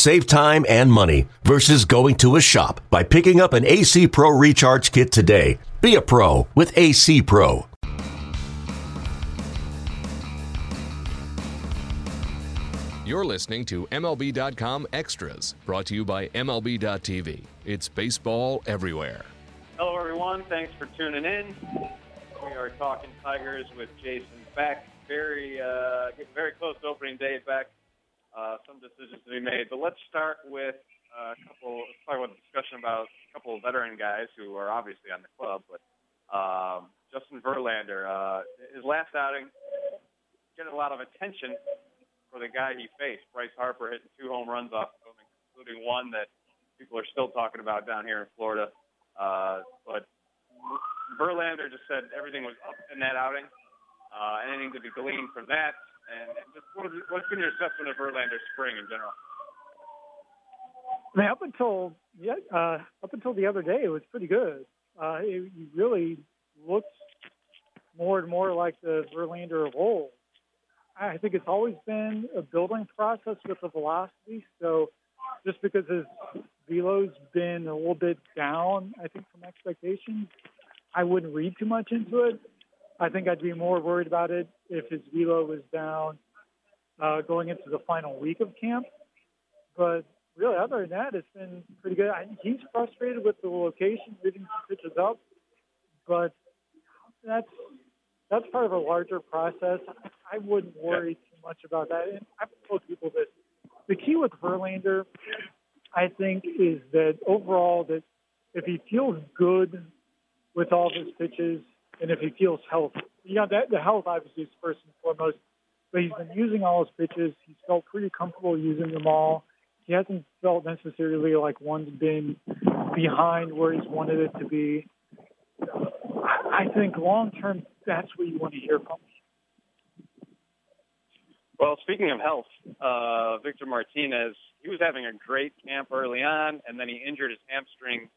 Save time and money versus going to a shop by picking up an AC Pro Recharge Kit today. Be a pro with AC Pro. You're listening to MLB.com Extras, brought to you by MLB.tv. It's baseball everywhere. Hello, everyone. Thanks for tuning in. We are talking Tigers with Jason Beck. Very, uh, getting very close to opening day, Beck. Uh, some decisions to be made, but let's start with a couple. Let's talk about the discussion about a couple of veteran guys who are obviously on the club, but um, Justin Verlander, uh, his last outing, getting a lot of attention for the guy he faced. Bryce Harper hitting two home runs off of him, including one that people are still talking about down here in Florida. Uh, but Verlander just said everything was up in that outing. Uh, anything to be gleaned from that, and, just what what's been your assessment of Verlander's spring in general? I mean, up until yeah, uh, up until the other day, it was pretty good. Uh, it, he really looks more and more like the Verlander of old. I think it's always been a building process with the velocity. So just because his velo's been a little bit down, I think from expectations, I wouldn't read too much into it. I think I'd be more worried about it if his velo was down uh, going into the final week of camp. But really, other than that, it's been pretty good. I, he's frustrated with the location, leaving some pitches up, but that's that's part of a larger process. I wouldn't worry too much about that. And I've told people that the key with Verlander, I think, is that overall that if he feels good with all of his pitches and if he feels healthy, you know, that the health obviously is first and foremost. But he's been using all his pitches. He's felt pretty comfortable using them all. He hasn't felt necessarily like one's been behind where he's wanted it to be. I think long term, that's what you want to hear from. Well, speaking of health, uh, Victor Martinez, he was having a great camp early on, and then he injured his hamstring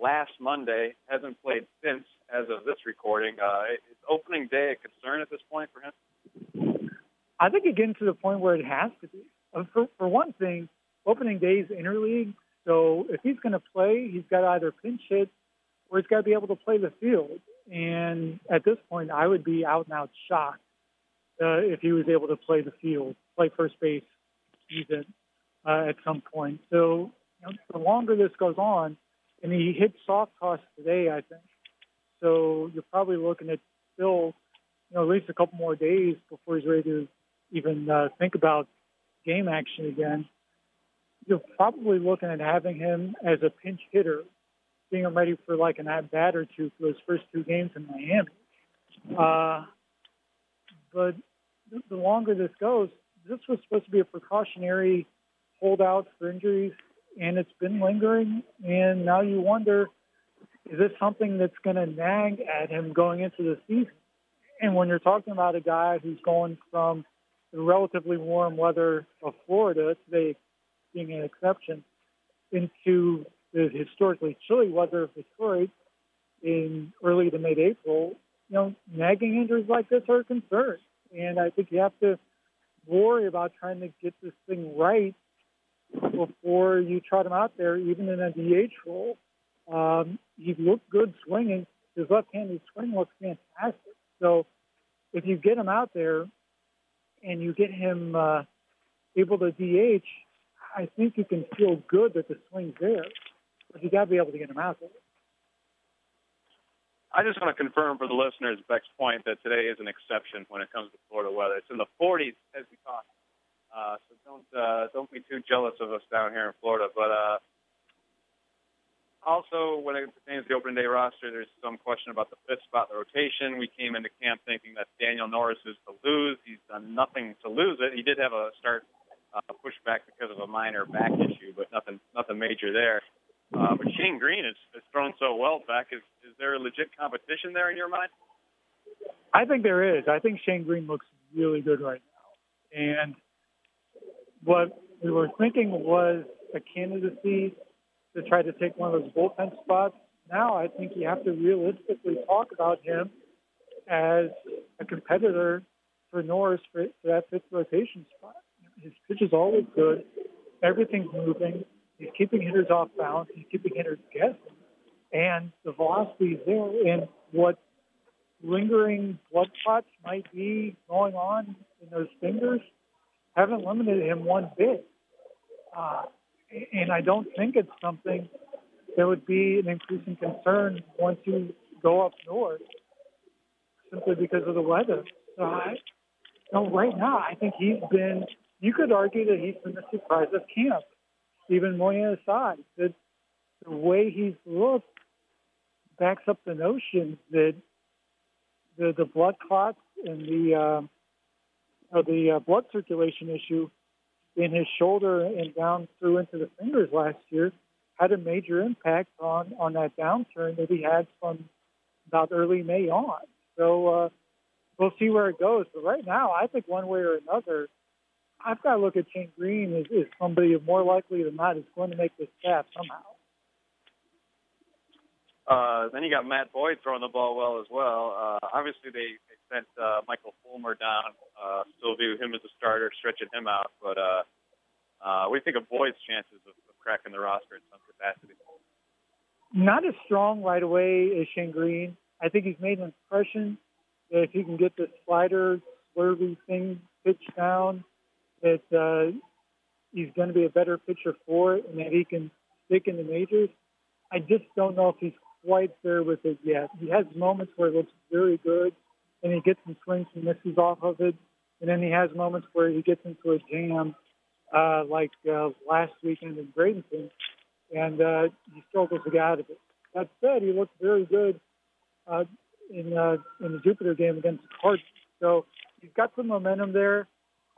last Monday. Hasn't played since, as of this recording. Uh, is opening day a concern at this point for him? I think it getting to the point where it has to be. Uh, for, for one thing, opening day is interleague, so if he's going to play, he's got to either pinch hit or he's got to be able to play the field. And at this point, I would be out and out shocked uh, if he was able to play the field, play first base even uh, at some point. So you know, the longer this goes on, and he hit soft toss today, I think. So you're probably looking at still, you know, at least a couple more days before he's ready to even uh, think about game action again. You're probably looking at having him as a pinch hitter being ready for like an at bat or two for those first two games in Miami. Uh, but the longer this goes, this was supposed to be a precautionary holdout for injuries, and it's been lingering. And now you wonder, is this something that's going to nag at him going into the season? And when you're talking about a guy who's going from the relatively warm weather of Florida, today being an exception, into the historically chilly weather of Detroit in early to mid-April, you know, nagging injuries like this are a concern. And I think you have to worry about trying to get this thing right before you trot him out there, even in a DH role. Um, he looked good swinging. His left-handed swing looks fantastic. So if you get him out there and you get him uh, able to DH, I think you can feel good that the swing's there but you got to be able to get them out there. I just want to confirm for the listeners, Beck's point, that today is an exception when it comes to Florida weather. It's in the 40s as we talk, uh, so don't uh, don't be too jealous of us down here in Florida. But uh, also, when it pertains to the opening day roster, there's some question about the fifth spot in the rotation. We came into camp thinking that Daniel Norris is to lose. He's done nothing to lose it. He did have a start uh, pushback because of a minor back issue, but nothing nothing major there. Uh, but Shane Greene has, thrown so well Beck. Is, is there a legit competition there in your mind? I think there is. I think Shane Greene looks really good right now. And what we were thinking was a candidacy to try to take one of those bullpen spots. Now I think you have to realistically talk about him as a competitor for Norris for, for that fifth rotation spot. His pitch is always good. Everything's moving. He's keeping hitters off balance. He's keeping hitters guessing. And the velocity is there. And what lingering blood clots might be going on in those fingers haven't limited him one bit. Uh, and I don't think it's something that would be an increasing concern once you go up north, simply because of the weather. So I, know, right now I think he's been. You could argue that he's been the surprise of camp, Steven Moya aside. That the way he's looked backs up the notion that the the blood clots and the uh, uh, the uh, blood circulation issue in his shoulder and down through into the fingers last year had a major impact on on that downturn that he had from about early May on. So uh, we'll see where it goes. But right now, I think one way or another, I've got to look at Shane Greene as, as somebody more likely than not is going to make this staff somehow. Uh, then you got Matt Boyd throwing the ball well as well. Uh, obviously, they sent uh, Michael Fulmer down. Uh, still view him as a starter, stretching him out. But uh, uh, what do you think of Boyd's chances of, of cracking the roster in some capacity? Not as strong right away as Shane Greene. I think he's made an impression that if he can get this slider, swervy thing pitched down, that uh, he's going to be a better pitcher for it and that he can stick in the majors. I just don't know if he's quite there with it yet. He has moments where it looks very good, and he gets some swings and misses off of it, and then he has moments where he gets into a jam, uh, like uh, last weekend in Bradenton, and uh, he struggles to get out of it. That said, he looked very good uh, in uh, in the Jupiter game against the Cardinals. So he's got some momentum there.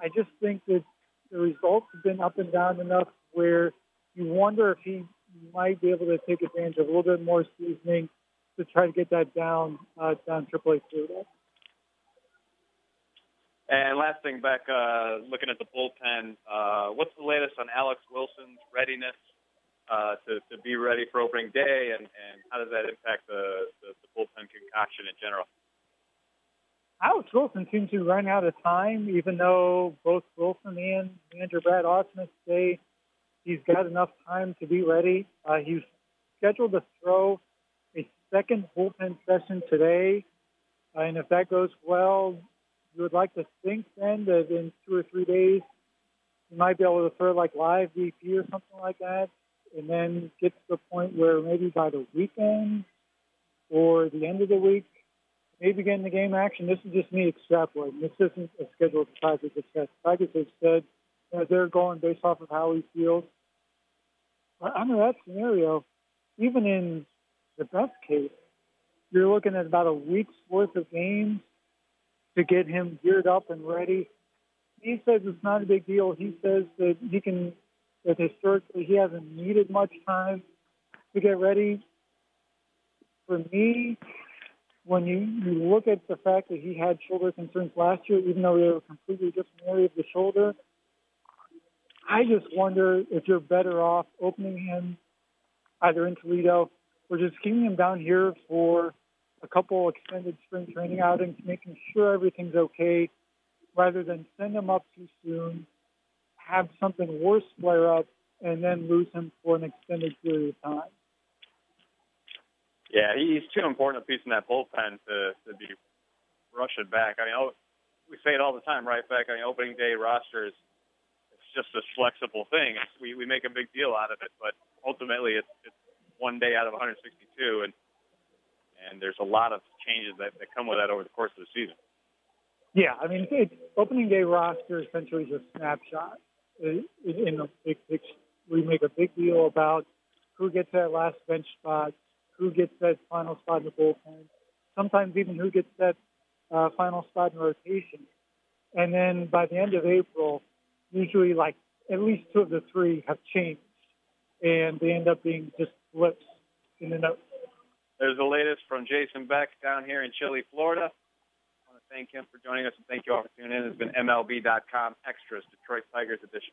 I just think that the results have been up and down enough where you wonder if he might be able to take advantage of a little bit more seasoning to try to get that down uh, down AAA Florida. And last thing, Beck uh, looking at the bullpen, uh, what's the latest on Alex Wilson's readiness uh, to, to be ready for opening day, and, and how does that impact the, the, the bullpen concoction in general? Alex Wilson seems to run out of time, even though both Wilson and manager Brad Ausmus say He's got enough time to be ready. Uh, he's scheduled to throw a second bullpen session today. Uh, and if that goes well, you would like to think then that in two or three days, you might be able to throw like live BP or something like that. And then get to the point where maybe by the weekend or the end of the week, maybe getting the game action. This is just me extrapolating. This isn't a scheduled Tigers discuss. Tigers have said that they're going based off of how he feels under that scenario, even in the best case, you're looking at about a week's worth of games to get him geared up and ready. He says it's not a big deal. He says that he can, that historically he hasn't needed much time to get ready. For me, when you, you look at the fact that he had shoulder concerns last year, even though they were completely different area of the shoulder, I just wonder if you're better off opening him either in Toledo or just keeping him down here for a couple extended spring training outings, making sure everything's okay, rather than send him up too soon, have something worse flare up, and then lose him for an extended period of time. Yeah, he's too important a piece in that bullpen to, to be rushing back. I mean, oh, we say it all the time, right? Beck I mean, opening day rosters it's just a flexible thing. It's, we we make a big deal out of it, but ultimately it's it's one day out of 162, and and there's a lot of changes that, that come with that over the course of the season. Yeah, I mean, it's, opening day roster essentially is a snapshot in, in the big picture. We make a big deal about who gets that last bench spot, who gets that final spot in the bullpen, sometimes even who gets that uh, final spot in rotation. And then by the end of April, usually like at least two of the three have changed, and they end up being just flips in the notes. There's the latest from Jason Beck down here in chilly Florida. I want to thank him for joining us, and thank you all for tuning in. It's been MLB.com Extras, Detroit Tigers edition.